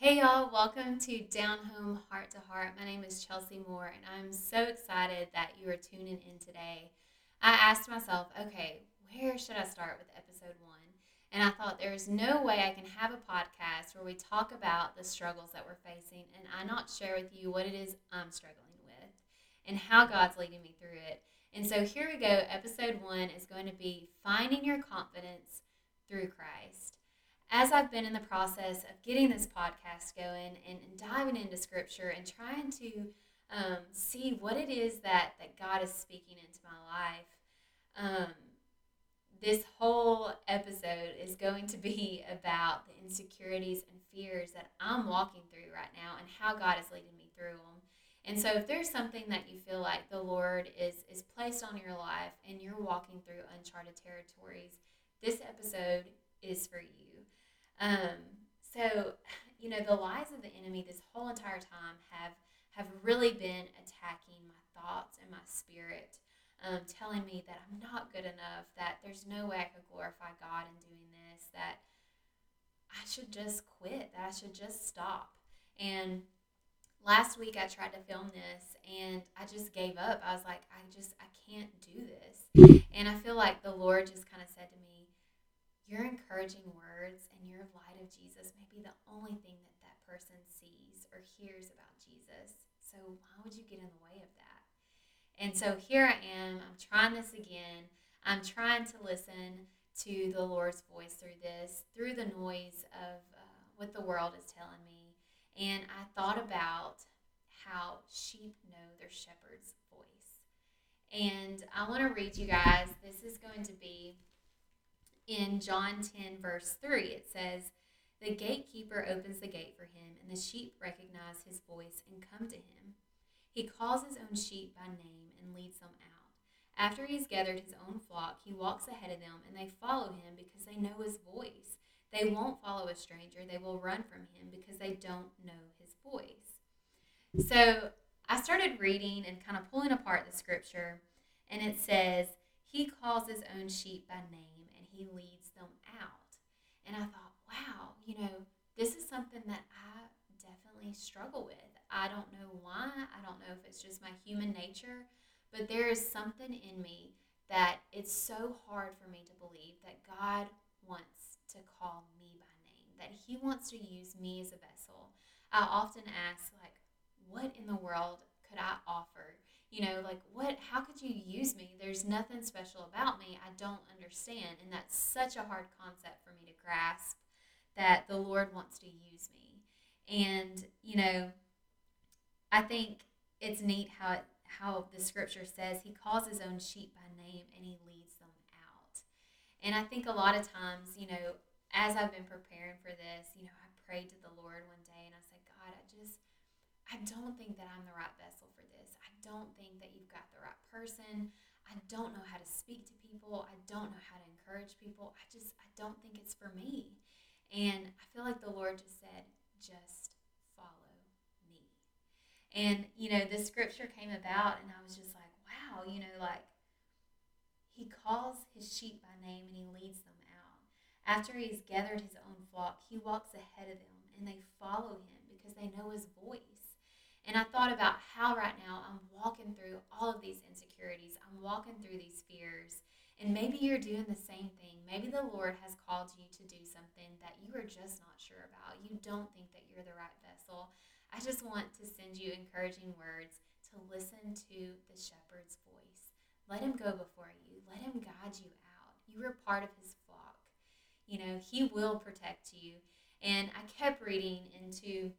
Hey y'all, welcome to Down Home Heart to Heart. My name is Chelsea Moore and I'm so excited that you are tuning in today. I asked myself, okay, where should I start with episode one? And I thought there's no way I can have a podcast where we talk about the struggles that we're facing and I not share with you what it is I'm struggling with and how God's leading me through it. And so here we go. Episode one is going to be finding your confidence through Christ as I've been in the process of getting this podcast going and, diving into scripture and trying to um, see what it is that, that God is speaking into my life, um, this whole episode is going to be about the insecurities and fears that I'm walking through right now and how God is leading me through them. And so, if there's something that you feel like the Lord is is placed on your life and you're walking through uncharted territories, this episode is for you. Um, so, you know, the lies of the enemy this whole entire time have have really been attacking my thoughts and my spirit, um, telling me that I'm not good enough, that there's no way I could glorify God in doing this, that I should just quit, that I should just stop. And last week I tried to film this and I just gave up. I was like, I just I can't do this. And I feel like the Lord just kind of said to me, your encouraging words and your light of Jesus may be the only thing that that person sees or hears about Jesus. So why would you get in the way of that? And so here I am. I'm trying this again. I'm trying to listen to the Lord's voice through this, through the noise of uh, what the world is telling me. And I thought about how sheep know their shepherd's voice. And I want to read you guys. This is going to be in John 10, verse 3, it says, The gatekeeper opens the gate for him, and the sheep recognize his voice and come to him. He calls his own sheep by name and leads them out. After he has gathered his own flock, he walks ahead of them, and they follow him because they know his voice. They won't follow a stranger, they will run from him because they don't know his voice. So I started reading and kind of pulling apart the scripture, and it says, He calls his own sheep by name and he leads them out. And I thought, wow, you know, this is something that I definitely struggle with. I don't know why. I don't know if it's just my human nature, but there is something in me that it's so hard for me to believe that God wants to call me by name, that He wants to use me as a vessel. I often ask, like, what in the world could I offer you know like what how could you use me? There's nothing special about me. I don't understand. And that's such a hard concept for me to grasp that the lord wants to use me. And you know i think it's neat how it how the scripture says he calls his own sheep by name and he leads them out. And i think a lot of times you know as i've been preparing for this you know i prayed to the lord one day and i said god i just i don't think that i'm the right vessel for this don't think that you've got the right person. I don't know how to speak to people. I don't know how to encourage people. I just, I don't think it's for me. And I feel like the Lord just said, just follow me. And, you know, the scripture came about, and I was just like, wow, you know, like he calls his sheep by name and he leads them out. After he's gathered his own flock, he walks ahead of them and they follow him because they know his voice. And I thought about how right now I'm walking through all of these insecurities. I'm walking through these fears. And maybe you're doing the same thing. Maybe the Lord has called you to do something that you are just not sure about. You don't think that you're the right vessel. I just want to send you encouraging words to listen to the shepherd's voice. Let him go before you, let him guide you out. You are part of his flock. You know, he will protect you. And I kept reading into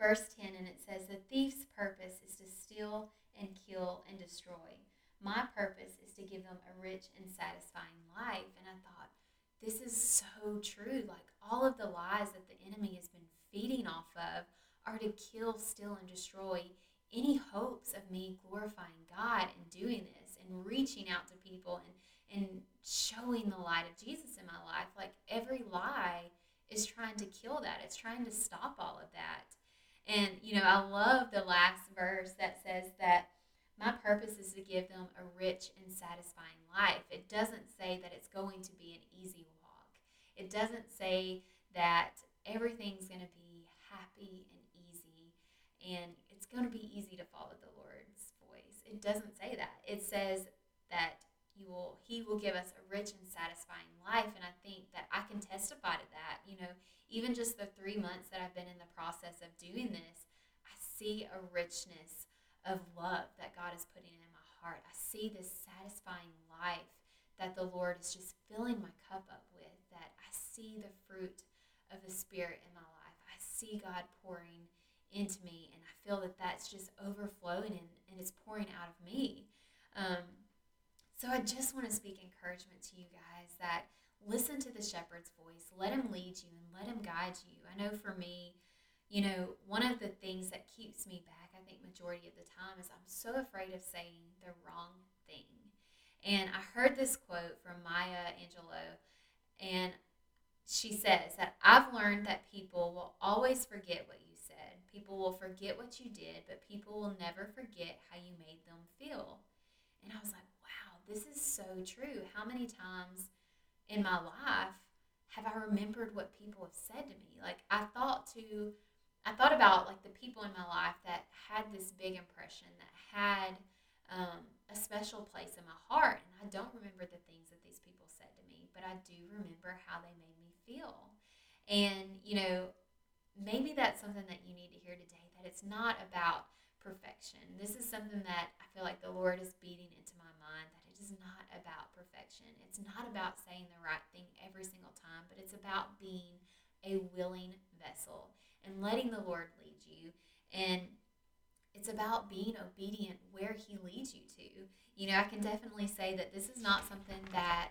verse 10, and it says, The thief's purpose is to steal and kill and destroy. My purpose is to give them a rich and satisfying life. And I thought, this is so true. Like all of the lies that the enemy has been feeding off of are to kill, steal, and destroy any hopes of me glorifying God and doing this and reaching out to people and, and showing the light of Jesus in my life. Like every lie is trying to kill that, it's trying to stop all of that. And, you know, I love the last verse that says that my purpose is to give them a rich and satisfying life. It doesn't say that it's going to be an easy walk, it doesn't say that everything's going to be happy and easy and it's going to be easy to follow the Lord's voice. It doesn't say that. It says that you will he will give us a rich and satisfying life and I think that I can testify to that. You know, even just the 3 months that I've been in the process of doing this, I see a richness of love that God is putting in my heart. I see this satisfying life that the Lord is just filling my cup up with, that I see the fruit of the Spirit in my life. I see God pouring into me, and I feel that that's just overflowing and, and it's pouring out of me. Um, so I just want to speak encouragement to you guys that listen to the shepherd's voice, let him lead you let him guide you. I know for me, you know, one of the things that keeps me back, I think majority of the time, is I'm so afraid of saying the wrong thing. And I heard this quote from Maya Angelou, and she says that I've learned that people will always forget what you said. People will forget what you did, but people will never forget how you made them feel. And I was like, wow, this is so true. How many times in my life have I remembered what people have said to me? Like I thought to I thought about like the people in my life that had this big impression, that had um, a special place in my heart. And I don't remember the things that these people said to me, but I do remember how they made me feel. And, you know, maybe that's something that you need to hear today that it's not about perfection. This is something that I feel like the Lord is beating into my mind that it is not about perfection. It's not about saying the right thing every single time, but it's about being a willing vessel and letting the Lord lead you. And it's about being obedient where He leads you to. You know, I can definitely say that this is not something that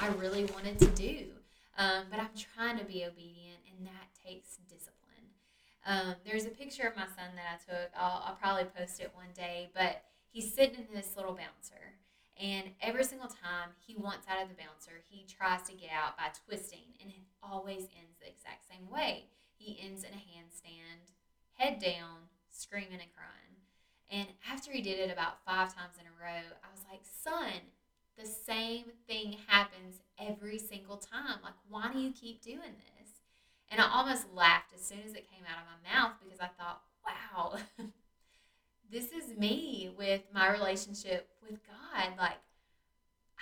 I really wanted to do, um, but I'm trying to be obedient, and that takes discipline. Um, there's a picture of my son that I took. I'll, I'll probably post it one day, but he's sitting in this little bouncer. And every single time he wants out of the bouncer, he tries to get out by twisting, and it always ends the exact same way. He ends in a handstand, head down, screaming and crying. And after he did it about five times in a row, I was like, son, the same thing happens every single time. Like, why do you keep doing this? And I almost laughed as soon as it came out of my mouth because I thought, wow, this is me with my relationship with God. Like,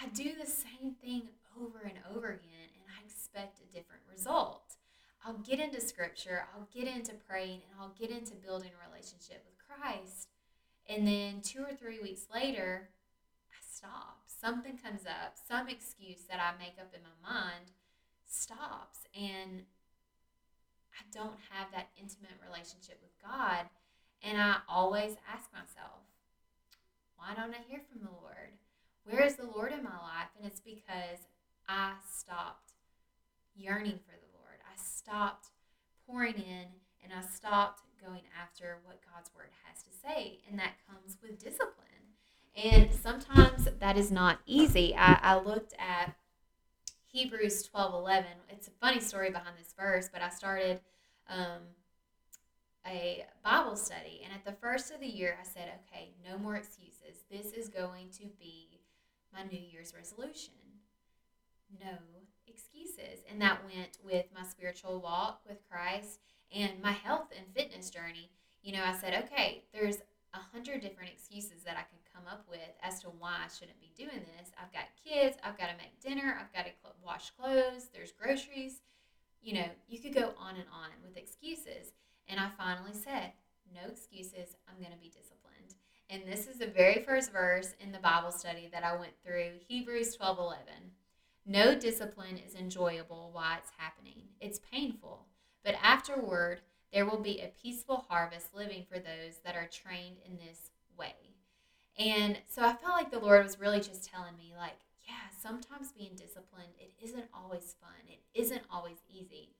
I do the same thing over and over again, and I expect a different result. I'll get into scripture, I'll get into praying, and I'll get into building a relationship with Christ. And then two or three weeks later, I stop. Something comes up, some excuse that I make up in my mind stops. And I don't have that intimate relationship with God. And I always ask myself, why don't I hear from the Lord? Where is the Lord in my life? And it's because I stopped yearning for the Lord. I stopped pouring in and I stopped going after what God's word has to say. And that comes with discipline. And sometimes that is not easy. I, I looked at Hebrews 12 11. It's a funny story behind this verse, but I started um, a Bible study. And at the first of the year, I said, okay, no more excuses. This is going to be my New Year's resolution. No excuses. And that went with my spiritual walk with Christ and my health and fitness journey, you know, I said, okay, there's a hundred different excuses that I could come up with as to why I shouldn't be doing this. I've got kids, I've got to make dinner, I've got to cl- wash clothes, there's groceries. You know, you could go on and on with excuses. And I finally said, no excuses, I'm going to be disciplined. And this is the very first verse in the Bible study that I went through, Hebrews 12 11. No discipline is enjoyable while it's happening. It's painful. But afterward, there will be a peaceful harvest living for those that are trained in this way. And so I felt like the Lord was really just telling me, like, yeah, sometimes being disciplined, it isn't always fun. It isn't always easy,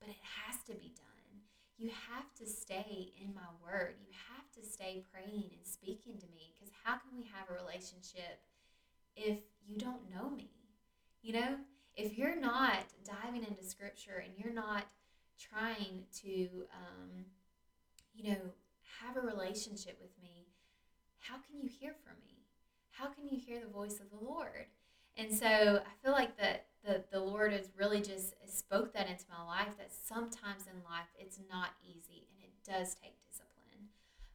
but it has to be done. You have to stay in my word. You have to stay praying and speaking to me because how can we have a relationship if you don't know me? You know, if you're not diving into scripture and you're not trying to, um, you know, have a relationship with me, how can you hear from me? How can you hear the voice of the Lord? And so I feel like that the, the Lord has really just spoke that into my life that sometimes in life it's not easy and it does take discipline.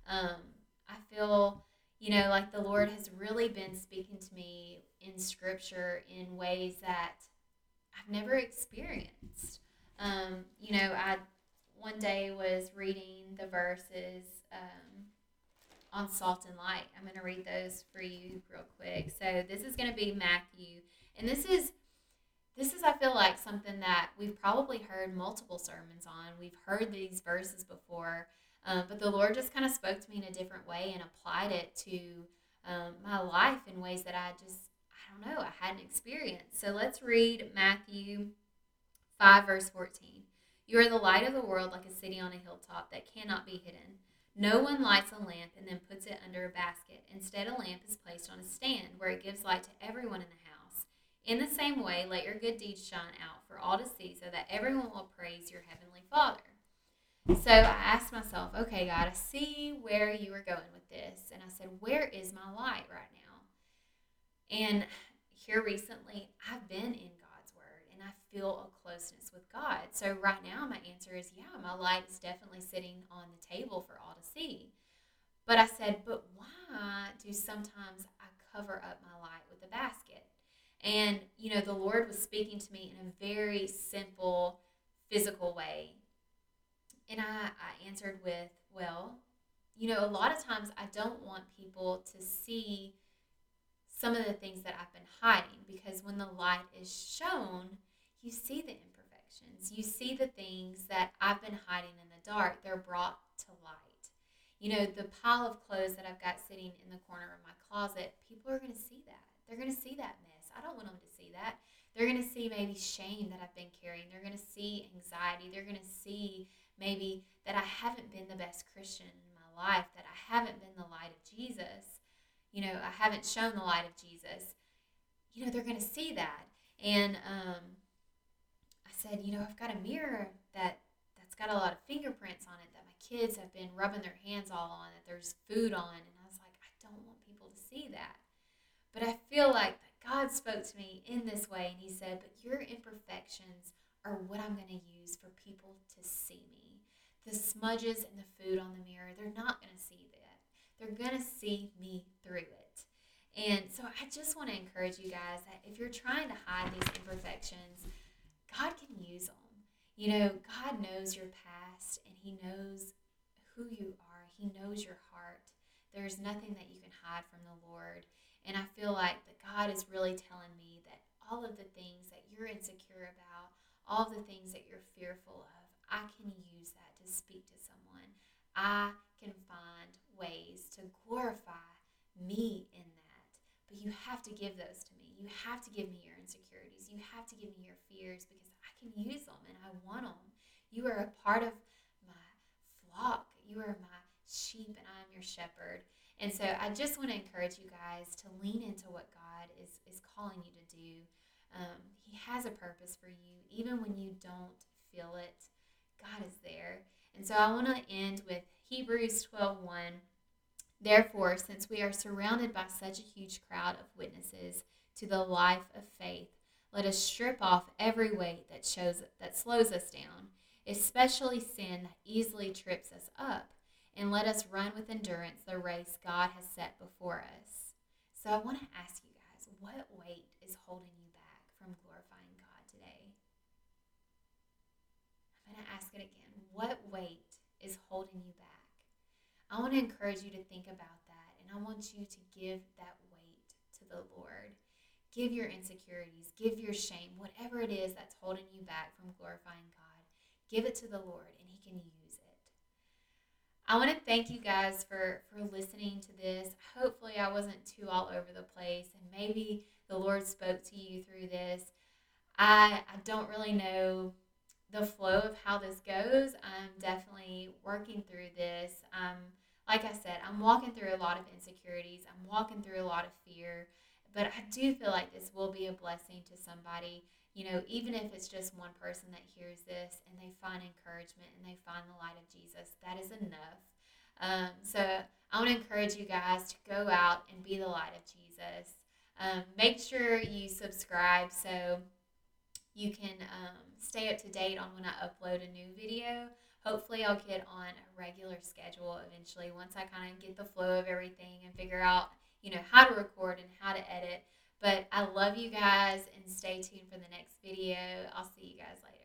Um, I feel, you know, like the Lord has really been speaking to me in scripture in ways that I've never experienced. Um, you know, I one day was reading the verses um, on salt and light. I'm going to read those for you real quick. So this is going to be Matthew, and this is this is I feel like something that we've probably heard multiple sermons on. We've heard these verses before, um, but the Lord just kind of spoke to me in a different way and applied it to um, my life in ways that I just I don't know I hadn't experienced. So let's read Matthew five verse fourteen. You are the light of the world, like a city on a hilltop that cannot be hidden. No one lights a lamp and then puts it under a basket. Instead, a lamp is placed on a stand where it gives light to everyone in the house. In the same way, let your good deeds shine out for all to see so that everyone will praise your heavenly Father. So I asked myself, okay, God, I see where you are going with this. And I said, where is my light right now? And here recently, I've been in feel a closeness with God. So right now, my answer is yeah, my light is definitely sitting on the table for all to see. But I said, but why do sometimes I cover up my light with a basket? And, you know, the Lord was speaking to me in a very simple, physical way. And I, I answered with, well, you know, a lot of times I don't want people to see some of the things that I've been hiding because when the light is shown, you see the imperfections. You see the things that I've been hiding in the dark. They're brought to light. You know, the pile of clothes that I've got sitting in the corner of my closet, people are going to see that. They're going to see that mess. I don't want them to see that. They're going to see maybe shame that I've been carrying. They're going to see anxiety. They're going to see maybe that I haven't been the best Christian in my life, that I haven't been the light of Jesus. You know, I haven't shown the light of Jesus. You know, they're going to see that. And um, said, you know, I've got a mirror that that's got a lot of fingerprints on it that my kids have been rubbing their hands all on, that there's food on, and I was like, I don't want people to see that. But I feel like God spoke to me in this way, and He said, but your imperfections are what I'm going to use for people to see me. The smudges and the food on the mirror, they're not going to see that. They're going to see me through it. And so I just want to encourage you guys that if you're trying to hide these imperfections, God can use them. You know, God knows your past and He knows who you are, He knows your heart. There's nothing that you can hide from the Lord. And I feel like that God is really telling me that all of the things that you're insecure about, all the things that you're fearful of, I can use that to speak to someone. I can find ways to glorify me in that. But you have to give those to me. You have to give me your insecurities. You have to give me your fears because I can use them and I want them. You are a part of my flock. You are my sheep and I'm your shepherd. And so I just want to encourage you guys to lean into what God is, is calling you to do. Um, he has a purpose for you, even when you don't feel it. God is there. And so I want to end with Hebrews 12 1. Therefore, since we are surrounded by such a huge crowd of witnesses to the life of faith, let us strip off every weight that shows that slows us down, especially sin that easily trips us up, and let us run with endurance the race God has set before us. So I want to ask you guys, what weight is holding you back from glorifying God today? I'm going to ask it again. What weight is holding you back? I want to encourage you to think about that, and I want you to give that weight to the Lord. Give your insecurities, give your shame, whatever it is that's holding you back from glorifying God, give it to the Lord and He can use it. I want to thank you guys for, for listening to this. Hopefully, I wasn't too all over the place and maybe the Lord spoke to you through this. I, I don't really know the flow of how this goes. I'm definitely working through this. Um, like I said, I'm walking through a lot of insecurities, I'm walking through a lot of fear. But I do feel like this will be a blessing to somebody, you know, even if it's just one person that hears this and they find encouragement and they find the light of Jesus, that is enough. Um, so I want to encourage you guys to go out and be the light of Jesus. Um, make sure you subscribe so you can um, stay up to date on when I upload a new video. Hopefully, I'll get on a regular schedule eventually once I kind of get the flow of everything and figure out, you know, how to record and how to edit. But I love you guys and stay tuned for the next video. I'll see you guys later.